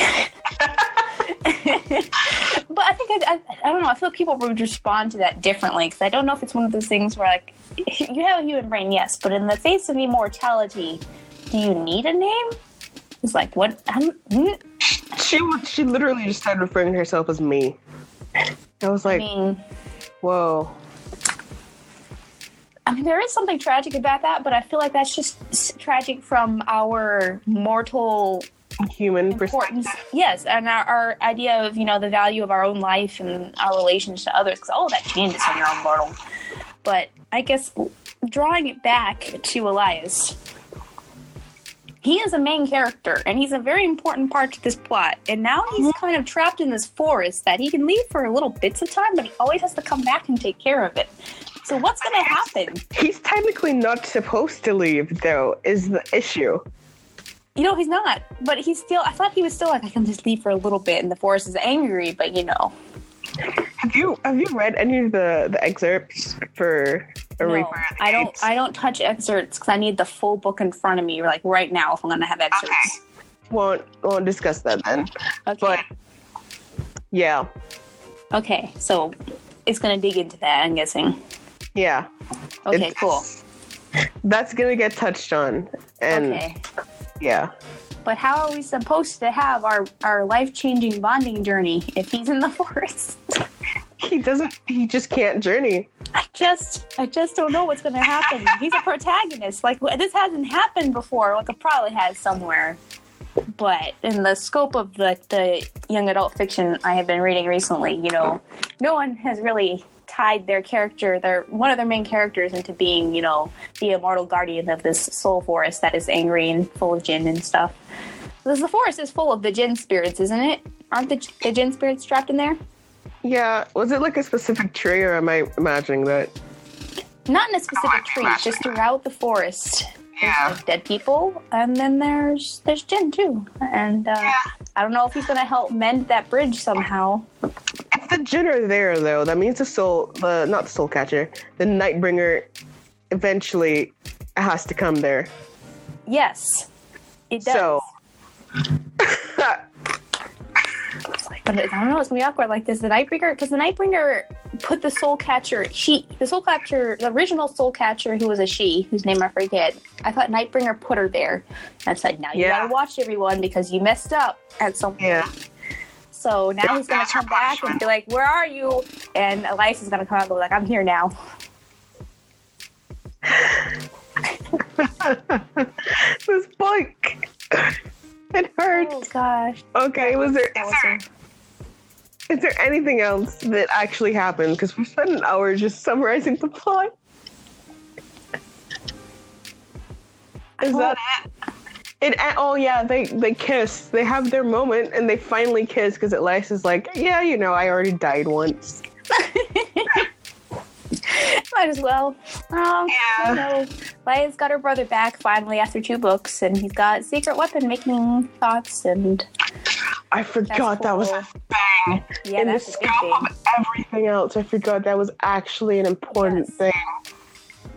I think I, I, I don't know. I feel like people would respond to that differently because I don't know if it's one of those things where like you have a human brain, yes, but in the face of immortality, do you need a name? It's like what? I'm, mm, She she literally just started referring to herself as me. I was I like, mean, whoa. I mean, there is something tragic about that, but I feel like that's just tragic from our mortal Human importance perspective. yes and our, our idea of you know the value of our own life and our relations to others because all of that changes when you're immortal but i guess drawing it back to elias he is a main character and he's a very important part to this plot. And now he's mm-hmm. kind of trapped in this forest that he can leave for little bits of time but he always has to come back and take care of it. So what's going to happen? He's technically not supposed to leave, though, is the issue. you know he's not but he's still i thought he was still like i can just leave for a little bit and the forest is angry but you know. Have you have you read any of the, the excerpts for No, Reaper of I don't. I don't touch excerpts because I need the full book in front of me, like right now, if I'm gonna have excerpts. Okay. won't won't discuss that then. Okay. But yeah, Okay. So it's gonna dig into that. I'm guessing. yeah. Okay. It's- cool. That's gonna get touched on, and Okay. yeah. But how are we supposed to have our our life changing bonding journey if he's in the forest? He doesn't. He just can't journey. I just I just don't know what's gonna happen. He's a protagonist. Like this hasn't happened before. Like it probably has somewhere. But in the scope of the, the young adult fiction I have been reading recently, you know, no one has really tied their character, their one of their main characters, into being, you know, the immortal guardian of this soul forest that is angry and full of jinn and stuff. Because the forest is full of the jinn spirits, isn't it? Aren't the, the jinn spirits trapped in there? Yeah. Was it like a specific tree, or am I imagining that? Not in a specific tree, just throughout the forest. There's Yeah. like dead people, and then there's there's Jinn too. And uh, I don't know if he's gonna help mend that bridge somehow. If the Jinn are there, though, that means the soul, the not the soul catcher, the Nightbringer, eventually has to come there. Yes, it does. So, but I don't know. It's gonna be awkward. Like, does the Nightbringer? Because the Nightbringer put the Soul Catcher. She, the Soul Catcher, the original Soul Catcher, who was a she, whose name I forget. I thought Nightbringer put her there and I said, "Now you Yeah. gotta watch everyone because you messed up at some point." yeah. So now he's gonna come back and be like, "Where are you?" And Elias is gonna come out and go like, "I'm here now." this book. It hurts. Oh gosh. Okay, was there, is there is there anything else that actually happened? Because we spent an hour just summarizing the plot. Is oh, that it? It oh yeah, they they kiss. They have their moment and they finally kiss because Elias is like, yeah, you know, I already died once. Might as well. Um, Yeah. you know, Laia's got her brother back finally after two books, and he's got secret weapon making thoughts, and I forgot that was cool. a thing. yeah, In the that's a big scope thing. of everything else, I forgot that was actually an important Yes. thing.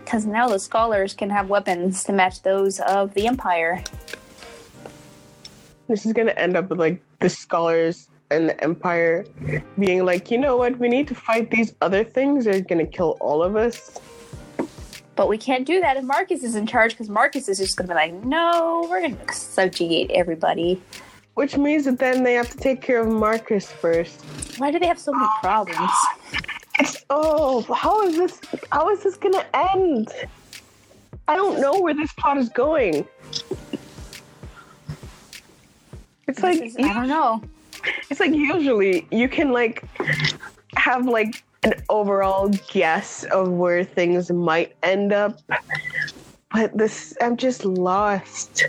Because now the scholars can have weapons to match those of the Empire. This is gonna end up with like the scholars and the empire being like, you know what, we need to fight these other things. They're gonna kill all of us. But we can't do that if Marcus is in charge, because Marcus is just going to be like, no, we're going to subjugate everybody. Which means that then they have to take care of Marcus first. Why do they have so many problems? It's oh, how is this? How is this gonna end? I don't know where this plot is going. It's like is- I don't know. It's like usually you can like have like an overall guess of where things might end up but this i'm just lost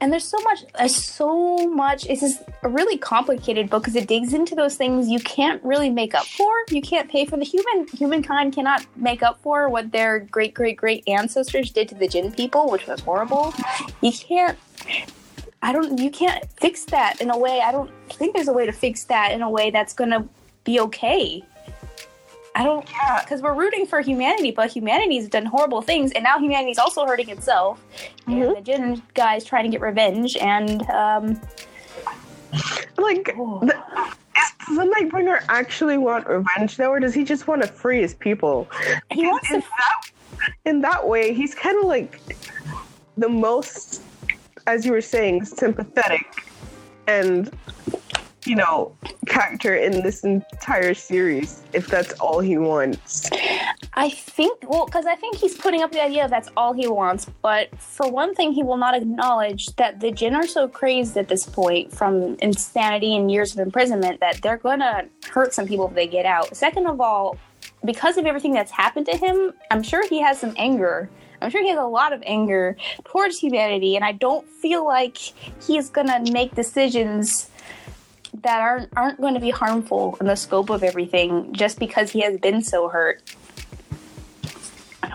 And there's so much, there's so much. It's just a really complicated book because it digs into those things you can't really make up for. You can't pay for the human humankind cannot make up for what their great great great ancestors did to the Jinn people, which was horrible. You can't. I don't. You can't fix that in a way. I don't think there's a way to fix that in a way that's gonna be okay. I don't yeah because we're rooting for humanity, but humanity's done horrible things, and now humanity's also hurting itself. Mhm. And the Jinn guy's trying to get revenge, and um, like oh, the, does the nightbringer actually want revenge though or does he just want to free his people he wants in to. that, in that way he's kind of like the most as you were saying sympathetic and you know character in this entire series if that's all he wants I think well, because I think he's putting up the idea that's all he wants. But for one thing, he will not acknowledge that the Jinn are so crazed at this point from insanity and years of imprisonment that they're gonna hurt some people if they get out. Second of all, because of everything that's happened to him, I'm sure he has some anger. I'm sure he has a lot of anger towards humanity, and I don't feel like he's gonna make decisions that aren't aren't going to be harmful in the scope of everything just because he has been so hurt.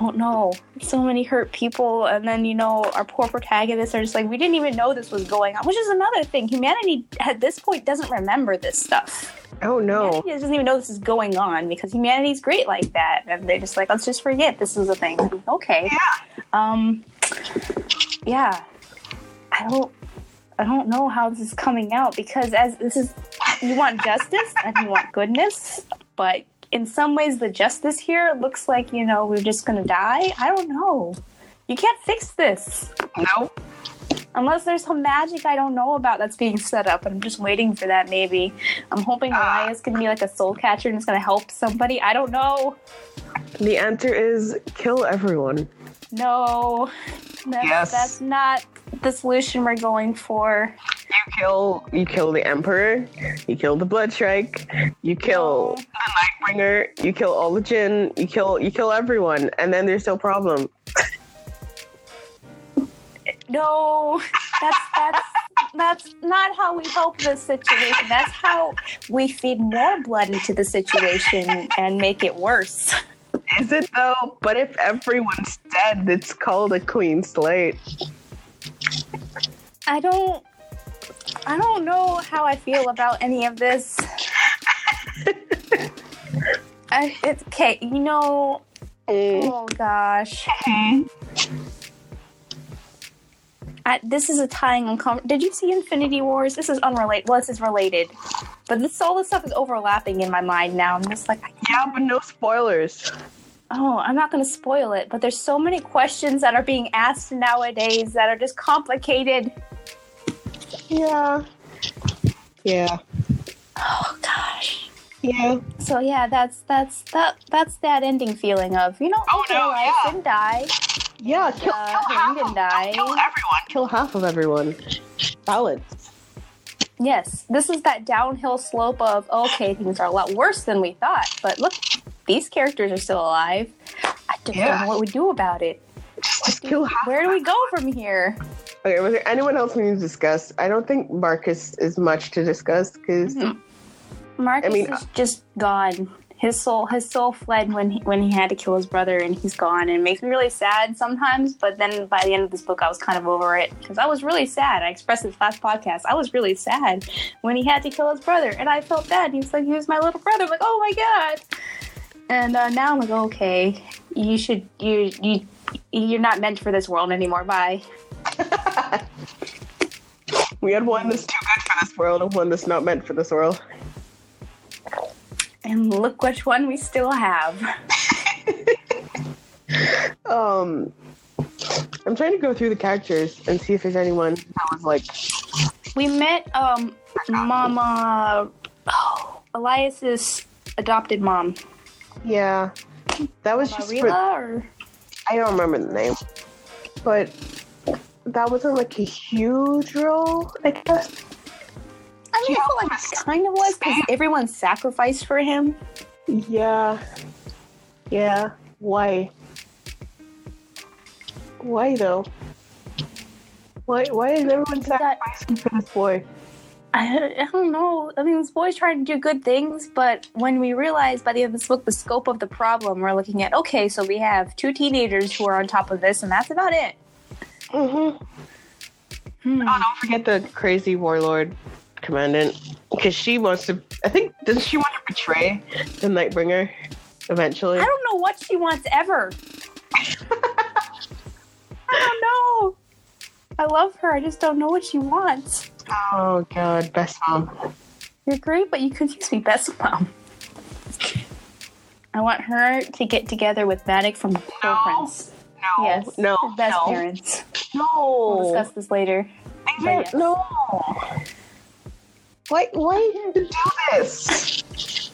Don't know. So many hurt people, and then you know our poor protagonists are just like we didn't even know this was going on, which is another thing. Humanity at this point doesn't remember this stuff. oh no Humanity doesn't even know this is going on because humanity's great like that, and they're just like, let's just forget this is a thing. Okay. Yeah. Um. Yeah. I don't. I don't know how this is coming out because as this is, you want justice and you want goodness, but in some ways the justice here looks like you know we're just gonna die. I don't know. You can't fix this no unless there's some magic I don't know about that's being set up, and I'm just waiting for that. Maybe I'm hoping Ah. Elias can be like a soul catcher and it's gonna help somebody. I don't know. the answer is kill everyone No, that's, Yes. that's not the solution we're going for. you kill you kill the emperor you kill the Blood Shrike you kill No. the nightbringer you kill all the jinn you kill you kill everyone and then there's no problem No, that's that's that's not how we help this situation. That's how we feed more blood into the situation and make it worse. is it though but if everyone's dead it's called a clean slate I don't I don't know how I feel about any of this. I, it's okay, you know. Mm. Oh gosh. I, this is a tying uncomfortable. Did you see Infinity Wars? This is unrelated. Well, this is related, but this all this stuff is overlapping in my mind now. I'm just like, I yeah but no spoilers Oh, I'm not going to spoil it, but there's so many questions that are being asked nowadays that are just complicated. yeah yeah Oh gosh. Yeah. So yeah, that's that's that that's that ending feeling of you know Oh, okay, no, life yeah. didn't die. Yeah, kill, Uh, kill Him half didn't die. Kill everyone. Kill half of everyone. Balance. Yes, this is that downhill slope of okay, things are a lot worse than we thought. But look, these characters are still alive. I don't Yeah. know what we do about it. Just kill half. Where do we go from here? Okay, was there anyone else we need to discuss? I don't think Marcus is much to discuss because Mhm. Marcus I mean, uh, is just gone. His soul, his soul fled when he, when he had to kill his brother, and he's gone. And it makes me really sad sometimes. But then by the end of this book, I was kind of over it because I was really sad. I expressed this last podcast. I was really sad when he had to kill his brother, and I felt bad. He's like, he was my little brother. I'm like, oh my god. And uh, now I'm like, okay, you should you you you're not meant for this world anymore. Bye. we had one that's too good for this world and one that's not meant for this world. And look which one we still have. Um, I'm trying to go through the characters and see if there's anyone that was like, We met um Mama oh, Elias's adopted mom. Yeah, that was just for, or I don't remember the name, but that wasn't like a huge role, I guess. I mean, I feel like it kind of was because everyone sacrificed for him. Yeah, yeah. Why? Why though? Why? Why is everyone That- for this boy? I, I don't know. I mean, this boy's trying to do good things, but when we realize by the end of this book the scope of the problem, we're looking at okay, so we have two teenagers who are on top of this, and that's about it. Mm-hmm. Hmm. Oh, don't forget the crazy warlord commandant, because she wants to. I think doesn't she want to betray the Nightbringer eventually? I don't know what she wants ever. I don't know. I love her. I just don't know what she wants. Oh God, best mom. You're great, but you confuse me, best mom. I want her to get together with Matic from Pearl No. No, Yes, no, best no, parents. No, we'll discuss this later. I don't- yes. No. Why? Why did you do this?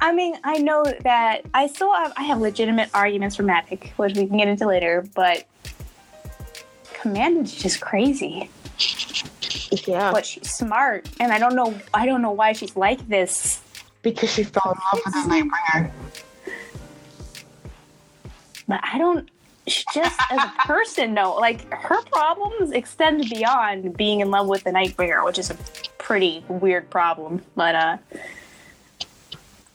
I mean, I know that I still have I have legitimate arguments for Matic, which we can get into later, but Command is just crazy. Yeah, But she's smart, and I don't know I don't know why she's like this. because she fell in love with the Nightbringer. But I don't. She just as a person, no. Like her problems extend beyond being in love with the Nightbringer, which is a pretty weird problem. But uh,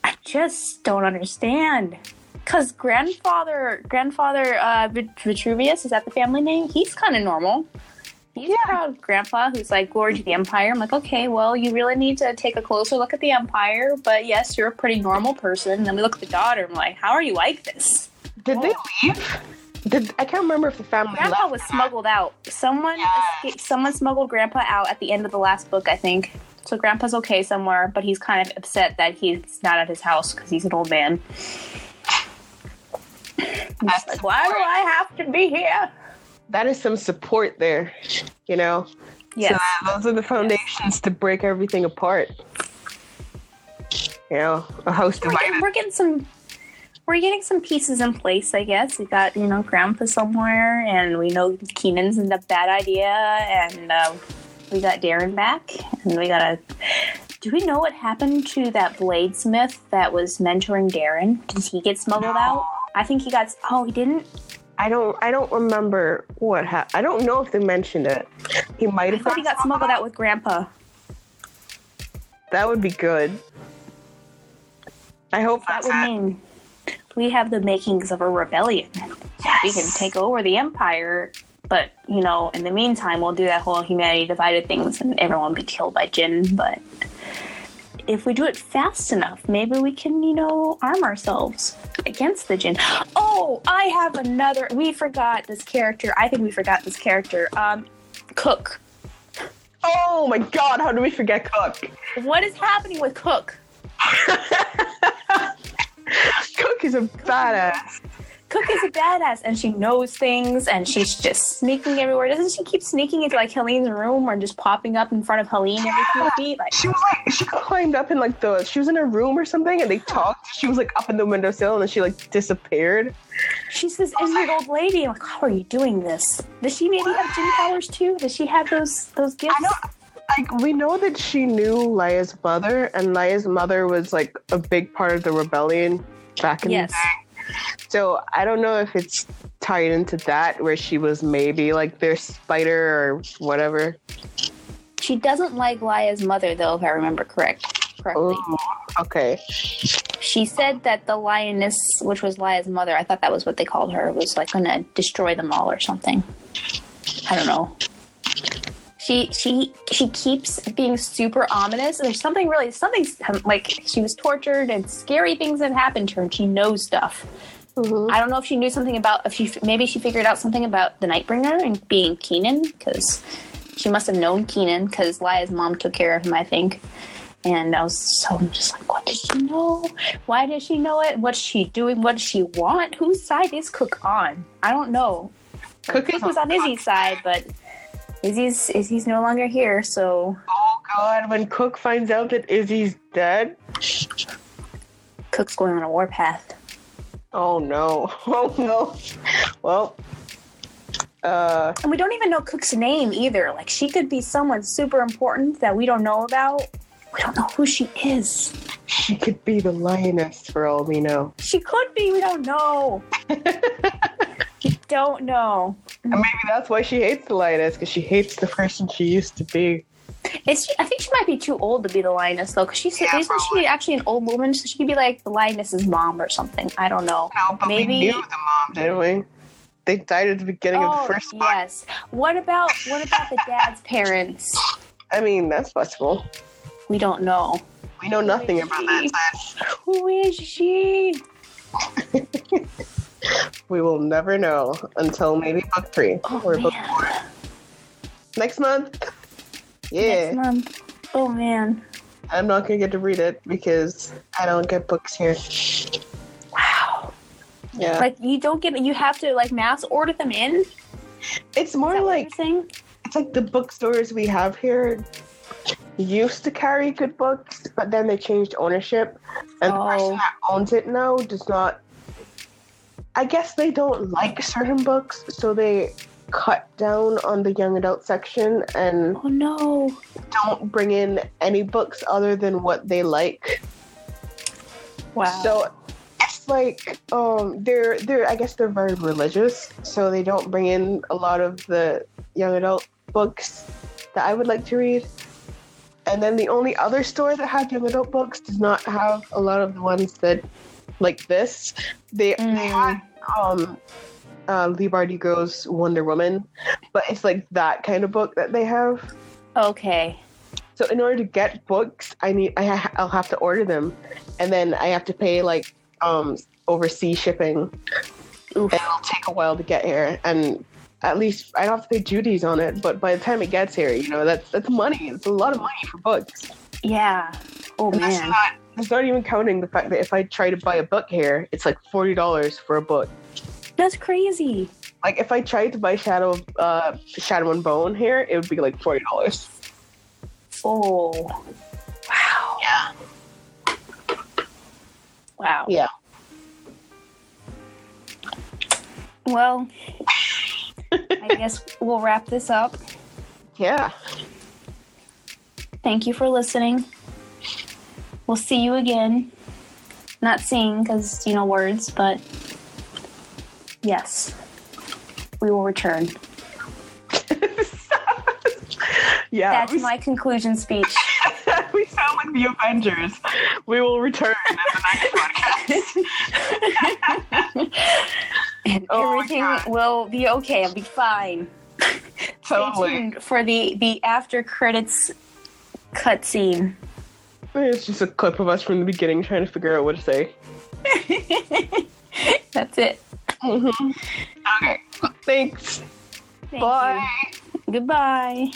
I just don't understand. Cause grandfather, grandfather uh, Vit- Vitruvius is that the family name? He's kind of normal. He's a proud grandpa who's like glory to the empire. I'm like, okay, well, you really need to take a closer look at the empire. But yes, you're a pretty normal person. And then we look at the daughter. I'm like, how are you like this? Did they leave? Did I can't remember if the family Grandpa left. was smuggled out. Someone Yes. escaped, someone smuggled Grandpa out at the end of the last book, I think. So Grandpa's okay somewhere, but he's kind of upset that he's not at his house because he's an old man. Like, why do I have to be here? That is some support there, you know. Yes. So those are the foundations to break everything apart. You know, a house we're, getting, we're getting some we're getting some pieces in place, I guess. We got, you know, Grandpa somewhere, and we know Keenan's a bad idea, and uh, we got Darin back, and we got a. Do we know what happened to that bladesmith that was mentoring Darin? Did he get smuggled No. out? I think he got. Oh, he didn't. I don't. I don't remember what happened. I don't know if they mentioned it. He might I have. thought he got smuggled out with Grandpa. That would be good. I hope That would mean we have the makings of a rebellion. We can take over the empire, but you know, in the meantime, we'll do that whole humanity divided things, and everyone be killed by Jinn. But if we do it fast enough, maybe we can, you know, arm ourselves against the Jinn. Oh, I have another. We forgot this character. I think we forgot this character. Um, Cook. Oh my god! How do we forget Cook? What is happening with Cook? Cook is a badass. Cook is a badass and she knows things and she's just sneaking everywhere. Doesn't she keep sneaking into like Helene's room or just popping up in front of Helene every few feet? Like She was like, she climbed up in like the, she was in her room or something, and they talked. She was like up in the windowsill, and then she like disappeared. she's this injured old lady. I'm like, how are you doing this? Does she maybe have jinn powers too? Does she have those those gifts? I know, like we know that she knew Laia's mother, and Laia's mother was like a big part of the rebellion back in Yes. the day. So I don't know if it's tied into that, where she was maybe like their spider or whatever. She doesn't like Laia's mother though, if I remember correct correctly. Oh, okay. She said that the lioness, which was Laia's mother, I thought that was what they called her, was like gonna destroy them all or something. I don't know. She she she keeps being super ominous. There's something really something's like she was tortured and scary things have happened to her and she knows stuff. Mhm. I don't know if she knew something about if she maybe she figured out something about the Nightbringer and being Keenan because she must have known Keenan because Laia's mom took care of him, I think. And I was so just like, what did she know? Why did she know it? What's she doing? What does she want? Whose side is Cook on? I don't know. Cook Cook is was on Izzi's side, but Izzi's Izzi's no longer here, so Oh God! When Cook finds out that Izzi's dead, Cook's going on a warpath. oh no! Oh no! Well, uh, And we don't even know Cook's name either. Like she could be someone super important that we don't know about. We don't know who she is. she could be the lioness for all we know. She could be. We don't know. we don't know. And maybe that's why she hates the lioness because she hates the person she used to be. Is she, I think she might be too old to be the lioness though, because she's Yeah, isn't probably. she actually an old woman? So she could be like the lioness's mom or something. I don't know. No, but Maybe- we knew the mom, didn't we? They died at the beginning of Oh the first book. yes. What about what about the dad's parents? I mean, that's possible. We don't know. We know nothing about that side. Who is she? We will never know until maybe book three Oh, or book man. four. Next month. Yeah, Next month. Oh man. I'm not gonna get to read it because I don't get books here. Wow. Yeah, Like you don't get you have to like mass order them in. It's more like it's like the bookstores we have here used to carry good books, but then they changed ownership, and the Oh. person that owns it now does not. I guess they don't like certain books, so they cut down on the young adult section and Oh no. don't bring in any books other than what they like. Wow. So it's like um they're they're I guess they're very religious, so they don't bring in a lot of the young adult books that I would like to read. And then the only other store that had young adult books does not have a lot of the ones that like this. They they Mm. had um uh, Leigh Bardugo's Wonder Woman, but it's like that kind of book that they have. okay. So in order to get books, I need I ha- I'll have to order them, and then I have to pay like um overseas shipping, Oof. it'll take a while to get here. And at least I don't have to pay duties on it. But by the time it gets here, you know that's that's money. It's a lot of money for books. Yeah. Oh And that's man. not that's not even counting the fact that if I try to buy a book here, it's like forty dollars for a book. That's crazy. Like if I tried to buy Shadow of uh Shadow and Bone here, it would be like forty dollars. Oh. Wow. Yeah. Wow. Yeah. Well, I guess we'll wrap this up. Yeah. Thank you for listening. We'll see you again. Not seeing because, you know, words, but yes, we will return. yeah. That's my conclusion speech. we sound like the Avengers. We will return in the next podcast. and Oh everything will be okay. I'll be fine. Totally. Stay tuned for the, the after credits cutscene. It's just a clip of us from the beginning trying to figure out what to say. That's it. Mm-hmm. Okay. Thanks. Thank Bye. you. Goodbye.